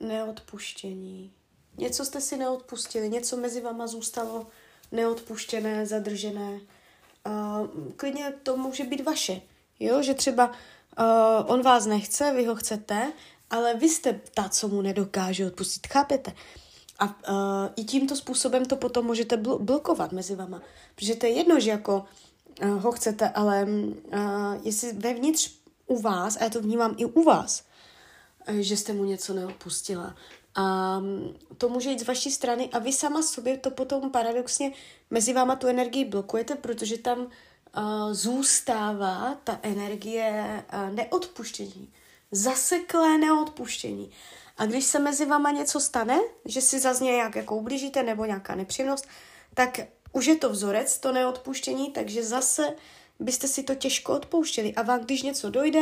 Neodpuštění. Něco jste si neodpustili, něco mezi vama zůstalo neodpuštěné, zadržené. Uh, klidně to může být vaše, jo, že třeba uh, on vás nechce, vy ho chcete, ale vy jste ta, co mu nedokáže odpustit, chápete? A uh, i tímto způsobem to potom můžete bl- blokovat mezi vama. Protože to je jedno, že jako uh, ho chcete, ale uh, jestli vevnitř u vás, a já to vnímám i u vás, uh, že jste mu něco neodpustila. A um, to může jít z vaší strany a vy sama sobě to potom paradoxně mezi váma tu energii blokujete, protože tam uh, zůstává ta energie uh, neodpuštění. Zaseklé neodpuštění. A když se mezi váma něco stane, že si zase nějak jako ublížíte nebo nějaká nepříjemnost, tak už je to vzorec, to neodpuštění, takže zase byste si to těžko odpouštěli. A vám, když něco dojde,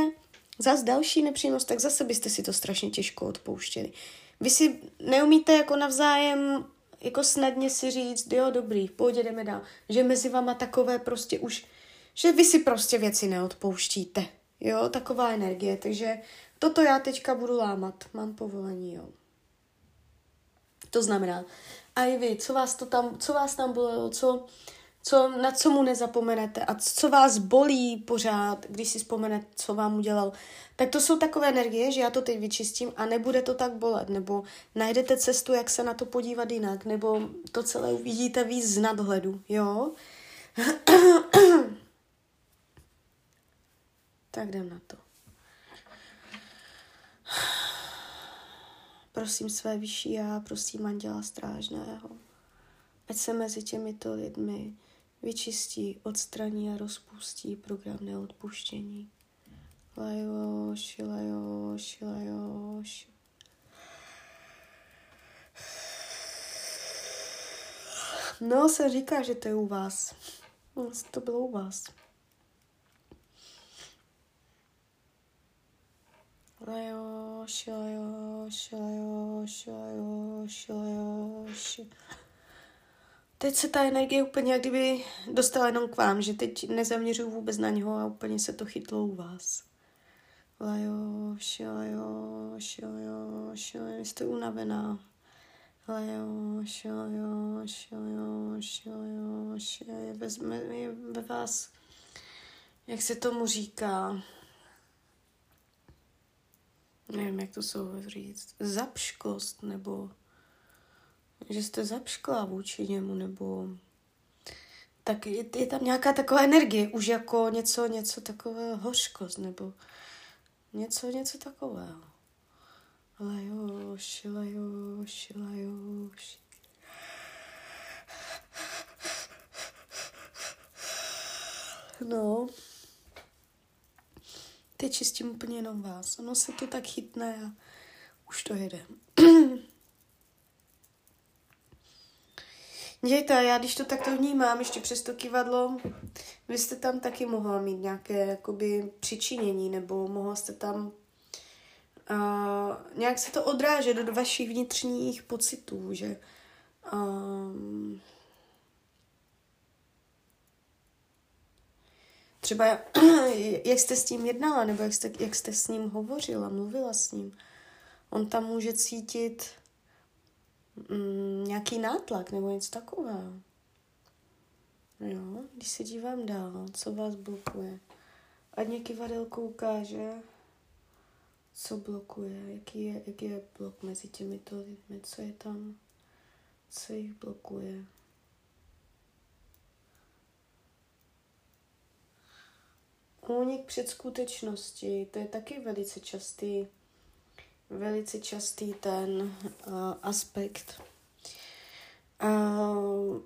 zase další nepříjemnost, tak zase byste si to strašně těžko odpouštěli. Vy si neumíte jako navzájem jako snadně si říct, jo, dobrý, pojď, jdeme dál. Že mezi vama takové prostě už, že vy si prostě věci neodpouštíte. Jo, taková energie, takže toto já teďka budu lámat. Mám povolení, jo. To znamená, a i vy, co vás, to tam, co vás tam bylo, co, co, na co mu nezapomenete a co vás bolí pořád, když si vzpomenete, co vám udělal, tak to jsou takové energie, že já to teď vyčistím a nebude to tak bolet, nebo najdete cestu, jak se na to podívat jinak, nebo to celé uvidíte víc z nadhledu, jo? (clears throat) tak jdem na to. Prosím své vyšší já, prosím anděla strážného, ať se mezi těmito lidmi vyčistí, odstraní a rozpustí program neodpuštění. Lajoši, lajoši, lajoši. No, se říká, že to je u vás. No, to bylo u vás. Lajoši, lajoši, lajoši, lajoši, lajoši. Teď se ta energie úplně jak kdyby dostala jenom k vám, že teď nezaměřuju vůbec na něho a úplně se to chytlo u vás. Lajoši, lajoši, lajoši, lajoši, jste unavená. Lajoši, lajoši, je, vezme, je ve vás, jak se tomu říká, nevím, jak to jsou říct, zapškost, nebo že jste zapšklá vůči němu, nebo tak je, je tam nějaká taková energie, už jako něco, něco takového hořkost, nebo něco, něco takového. Lajoš, lajoš, lajoš. No, teď čistím úplně jenom vás. Ono se to tak chytne a už to jede. (clears throat) Dějte, já když to takto vnímám, ještě přes to kivadlo, vy jste tam taky mohla mít nějaké jakoby přičinění, nebo mohla jste tam uh, nějak se to odráže do vašich vnitřních pocitů, že um, třeba (clears throat) jak jste s tím jednala, nebo jak jste, jak jste s ním hovořila, mluvila s ním. On tam může cítit mm, nějaký nátlak nebo něco takového. Jo, když se dívám dál, co vás blokuje. Ať mě kivadelko ukáže, co blokuje, jaký je, jaký je blok mezi těmito lidmi, co je tam, co jich blokuje. Únik před skutečnosti, to je taky velice častý, velice častý ten uh, aspekt. Uh,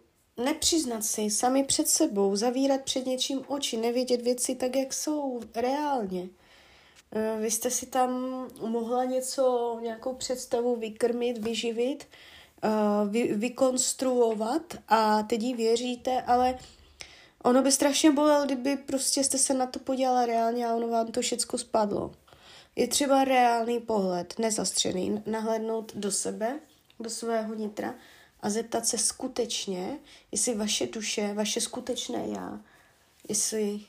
nepřiznat si sami před sebou, zavírat před něčím oči, nevědět věci tak, jak jsou reálně. Uh, vy jste si tam mohla něco, nějakou představu vykrmit, vyživit, vy, vykonstruovat a teď jí věříte, ale Ono by strašně bolelo, kdyby prostě jste se na to podělala reálně a ono vám to všecko spadlo. Je třeba reálný pohled, nezastřený, nahlédnout do sebe, do svého nitra a zeptat se skutečně, jestli vaše duše, vaše skutečné já, jestli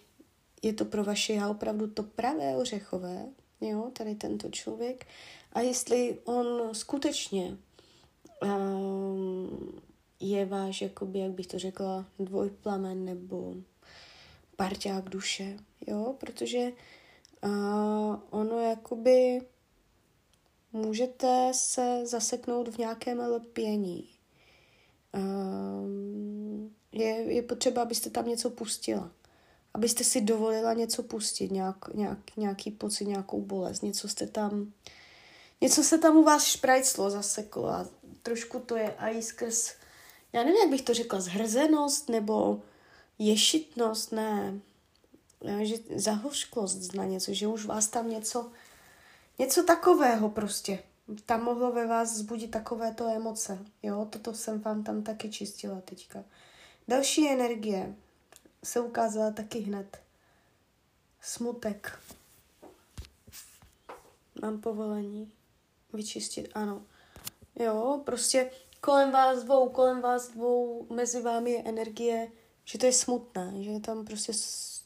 je to pro vaše já opravdu to pravé ořechové, jo, tady tento člověk, a jestli on skutečně um, je váš, jakoby, jak bych to řekla, dvojplamen nebo parťák duše, jo, protože uh, ono jakoby můžete se zaseknout v nějakém lpění. Uh, je, je potřeba, abyste tam něco pustila. Abyste si dovolila něco pustit, nějak, nějak, nějaký pocit, nějakou bolest, něco jste tam, něco se tam u vás šprajclo, zaseklo a trošku to je a i skrz já nevím, jak bych to řekla, zhrzenost nebo ješitnost, ne, že zahořklost na něco, že už vás tam něco, něco takového prostě. Tam mohlo ve vás zbudit takovéto emoce. Jo, toto jsem vám tam taky čistila teďka. Další energie se ukázala taky hned. Smutek. Mám povolení vyčistit, ano. Jo, prostě kolem vás dvou, kolem vás dvou, mezi vámi je energie, že to je smutné, že tam prostě s,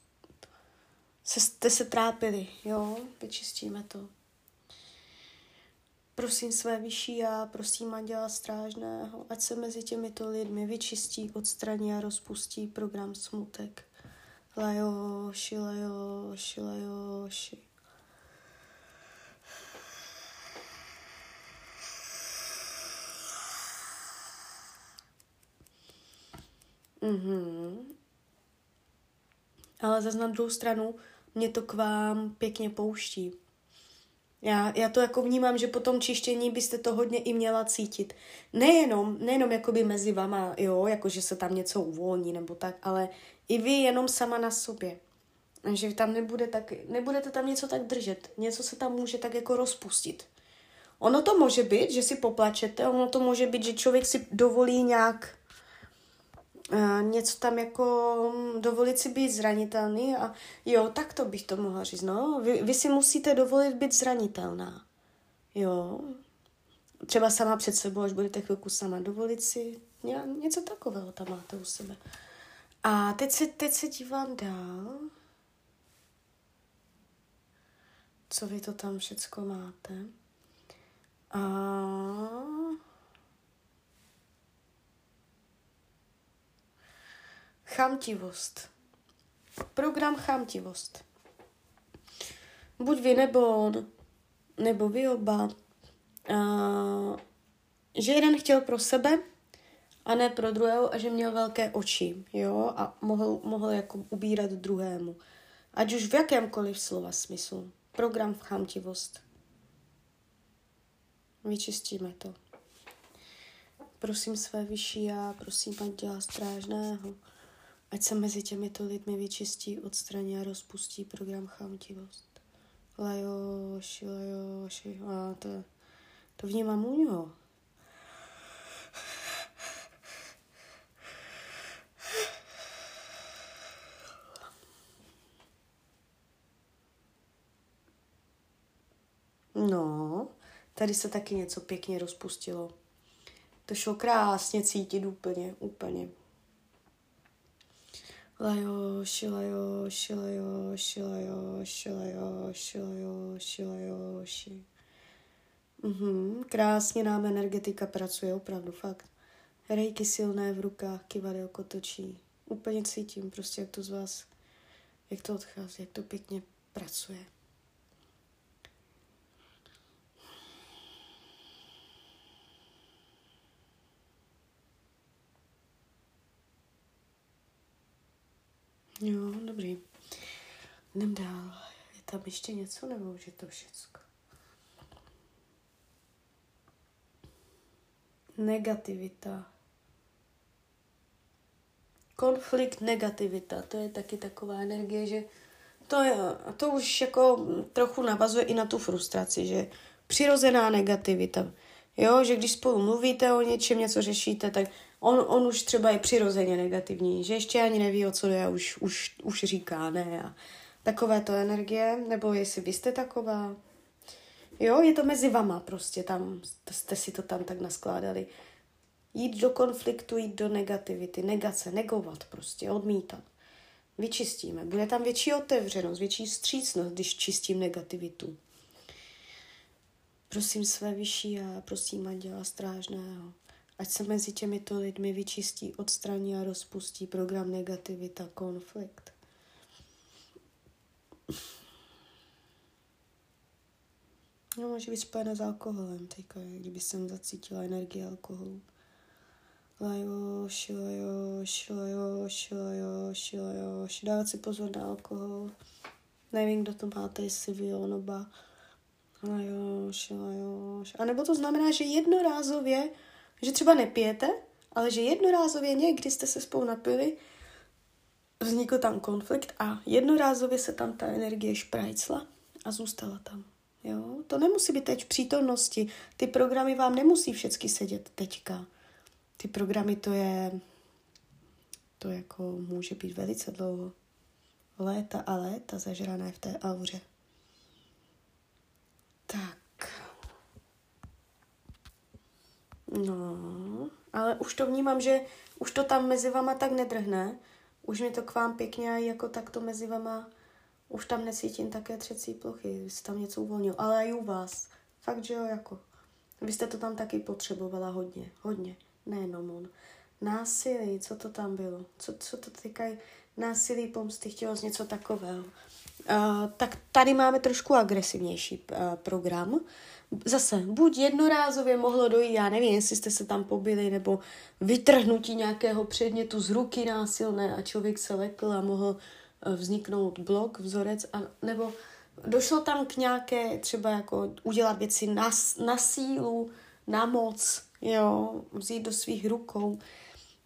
se, jste se trápili, jo, vyčistíme to. Prosím své vyšší já, prosím Anděla Strážného, ať se mezi těmito lidmi vyčistí, odstraní a rozpustí program smutek. Lajoši, lajoši, lajoši. Mm-hmm. Ale zase na druhou stranu mě to k vám pěkně pouští. Já, já to jako vnímám, že po tom čištění byste to hodně i měla cítit. Nejenom, nejenom jakoby mezi vama, jo, jako že se tam něco uvolní nebo tak, ale i vy jenom sama na sobě. Že tam nebude tak, nebudete tam něco tak držet. Něco se tam může tak jako rozpustit. Ono to může být, že si poplačete, ono to může být, že člověk si dovolí nějak něco tam jako mm, dovolit si být zranitelný a jo, tak to bych to mohla říct, no. Vy, vy si musíte dovolit být zranitelná. Jo. Třeba sama před sebou, až budete chvilku sama dovolit si něco takového tam máte u sebe. A teď se, teď se dívám dál. Co vy to tam všecko máte. A Chamtivost. Program chamtivost. Buď vy nebo on, nebo vy oba. A, že jeden chtěl pro sebe a ne pro druhého a že měl velké oči, jo, a mohl, mohl jako ubírat druhému. Ať už v jakémkoliv slova smyslu. Program v chamtivost. Vyčistíme to. Prosím své vyšší já, prosím dělá Strážného, Ať se mezi těmito lidmi vyčistí, odstraní a rozpustí program chamtivost. Lajoši, lajoši, a to, to vnímám u něho. No, tady se taky něco pěkně rozpustilo. To šlo krásně cítit úplně, úplně. Lajoši, lajoši, lajoši, lajoši, lajoši, lajoši, lajoši. Mhm, krásně nám energetika pracuje, opravdu, fakt. Rejky silné v rukách, kivadelko točí. Úplně cítím prostě, jak to z vás, jak to odchází, jak to pěkně pracuje. Jo, dobrý. Jdem dál. Je tam ještě něco, nebo už je to všecko? Negativita. Konflikt, negativita. To je taky taková energie, že to, je, to už jako trochu navazuje i na tu frustraci, že přirozená negativita. Jo, že když spolu mluvíte o něčem, něco řešíte, tak on, on už třeba je přirozeně negativní, že ještě ani neví, o co je, už, už, už říká ne a takové to energie, nebo jestli vy jste taková. Jo, je to mezi vama prostě, tam jste si to tam tak naskládali. Jít do konfliktu, jít do negativity, negace, negovat prostě, odmítat. Vyčistíme. Bude tam větší otevřenost, větší střícnost, když čistím negativitu. Prosím své vyšší a prosím Anděla Strážného, ať se mezi těmito lidmi vyčistí, odstraní a rozpustí program negativita, konflikt. No, může být spojené s alkoholem, teďka, kdyby jsem zacítila energii alkoholu. Lajoš, lajoš, lajoš, lajoš, lajoš. Dávat si pozor na alkohol. Nevím, kdo to máte, jestli vy, onoba. Lajoš, lajoš. A nebo to znamená, že jednorázově že třeba nepijete, ale že jednorázově někdy jste se spolu napili, vznikl tam konflikt a jednorázově se tam ta energie šprajcla a zůstala tam. Jo? To nemusí být teď v přítomnosti. Ty programy vám nemusí všechny sedět teďka. Ty programy to je, to jako může být velice dlouho. Léta a léta zažrané v té auře. Tak. No, ale už to vnímám, že už to tam mezi vama tak nedrhne. Už mi to k vám pěkně jako takto mezi vama, už tam necítím také třecí plochy, vy tam něco uvolnil, ale i u vás. Fakt, že jo, jako. Vy jste to tam taky potřebovala hodně, hodně, nejenom on. Násilí, co to tam bylo? Co, co to týkají násilí, pomsty, chtělo z něco takového. Uh, tak tady máme trošku agresivnější uh, program. Zase, buď jednorázově mohlo dojít, já nevím, jestli jste se tam pobili, nebo vytrhnutí nějakého předmětu z ruky násilné a člověk se lekl a mohl uh, vzniknout blok, vzorec, a, nebo došlo tam k nějaké, třeba jako udělat věci na, na sílu, na moc, jo, vzít do svých rukou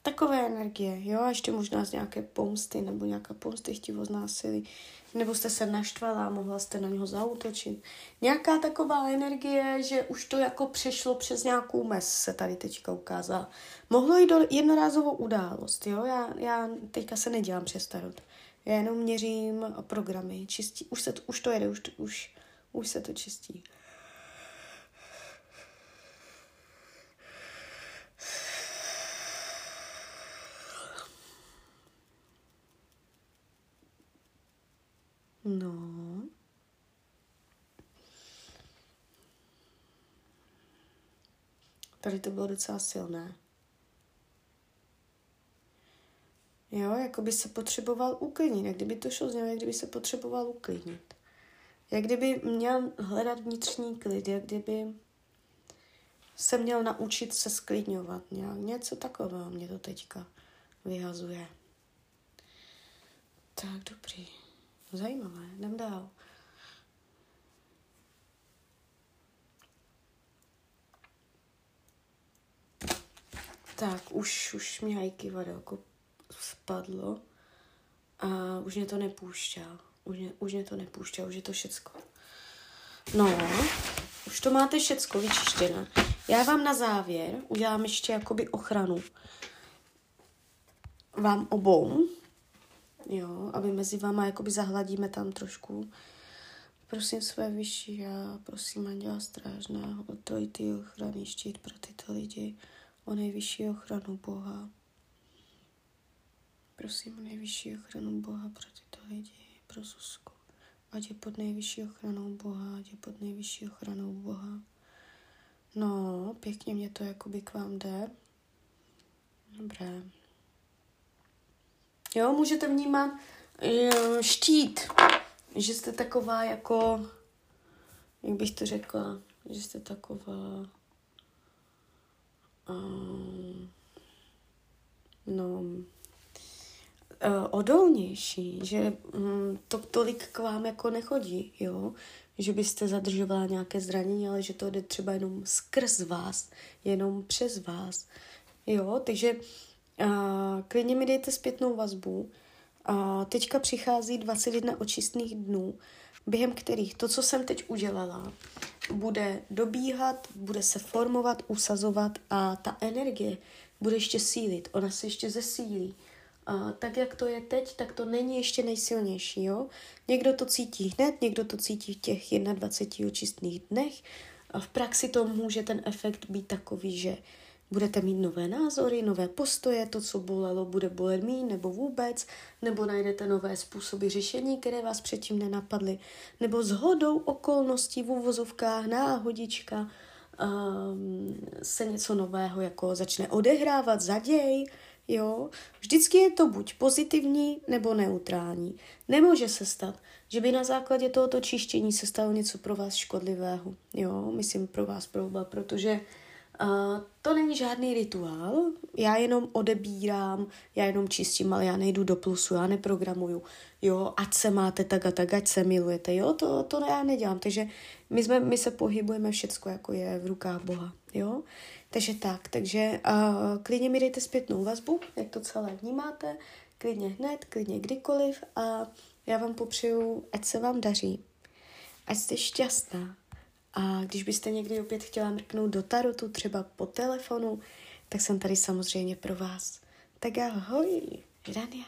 takové energie, jo, a ještě možná z nějaké pomsty nebo nějaká pomstychtivost násilí, nebo jste se naštvala a mohla jste na něho zautočit. Nějaká taková energie, že už to jako přešlo přes nějakou mes, se tady teďka ukázala. Mohlo jít do jednorázovou událost, jo, já, já teďka se nedělám přes tarot. Já jenom měřím programy, čistí, už, se to, už to jede, už, už, už se to čistí. No. Tady to bylo docela silné. Jo, jako by se potřeboval uklidnit, jak kdyby to šlo z něho, jak kdyby se potřeboval uklidnit. Jak kdyby měl hledat vnitřní klid, jak kdyby se měl naučit se sklidňovat. Nějak, něco takového mě to teďka vyhazuje. Tak, dobrý. Zajímavé, jdem dál. Tak, už, už mi hajky vadelko spadlo a už mě to nepouštěl. Už mě, už mě to nepouštěl, už je to všecko. No, už to máte všecko vyčištěné. Já vám na závěr udělám ještě jakoby ochranu vám obou, jo, aby mezi váma jakoby zahladíme tam trošku Prosím své vyšší já, prosím Anděla Strážného o trojitý ochranný štít pro tyto lidi, o nejvyšší ochranu Boha. Prosím o nejvyšší ochranu Boha pro tyto lidi, pro Zuzku. Ať je pod nejvyšší ochranou Boha, ať je pod nejvyšší ochranou Boha. No, pěkně mě to jakoby k vám jde. Dobré. Jo, můžete vnímat eh, štít, že jste taková jako, jak bych to řekla, že jste taková um, no uh, odolnější, že um, to tolik k vám jako nechodí, jo, že byste zadržovala nějaké zranění, ale že to jde třeba jenom skrz vás, jenom přes vás, jo, takže klidně mi dejte zpětnou vazbu, uh, teďka přichází 21 očistných dnů, během kterých to, co jsem teď udělala, bude dobíhat, bude se formovat, usazovat a ta energie bude ještě sílit, ona se ještě zesílí. A tak, jak to je teď, tak to není ještě nejsilnější, jo? Někdo to cítí hned, někdo to cítí v těch 21 očistných dnech a v praxi to může ten efekt být takový, že Budete mít nové názory, nové postoje, to, co bolelo, bude bolet mít nebo vůbec, nebo najdete nové způsoby řešení, které vás předtím nenapadly, nebo s hodou okolností v uvozovkách, náhodička, um, se něco nového jako začne odehrávat, zaděj, jo. Vždycky je to buď pozitivní, nebo neutrální. Nemůže se stát, že by na základě tohoto čištění se stalo něco pro vás škodlivého, jo, myslím pro vás pro oba, protože To není žádný rituál, já jenom odebírám, já jenom čistím, ale já nejdu do plusu, já neprogramuju, jo, ať se máte tak a tak, ať se milujete, jo, to, to já nedělám, takže my, jsme, my se pohybujeme všecko, jako je v rukách Boha, jo, takže tak, takže uh, klidně mi dejte zpětnou vazbu, jak to celé vnímáte, klidně hned, klidně kdykoliv. A já vám popřeju, ať se vám daří, ať jste šťastná, a když byste někdy opět chtěla mrknout do tarotu, třeba po telefonu, tak jsem tady samozřejmě pro vás. Tak ahoj, Žania.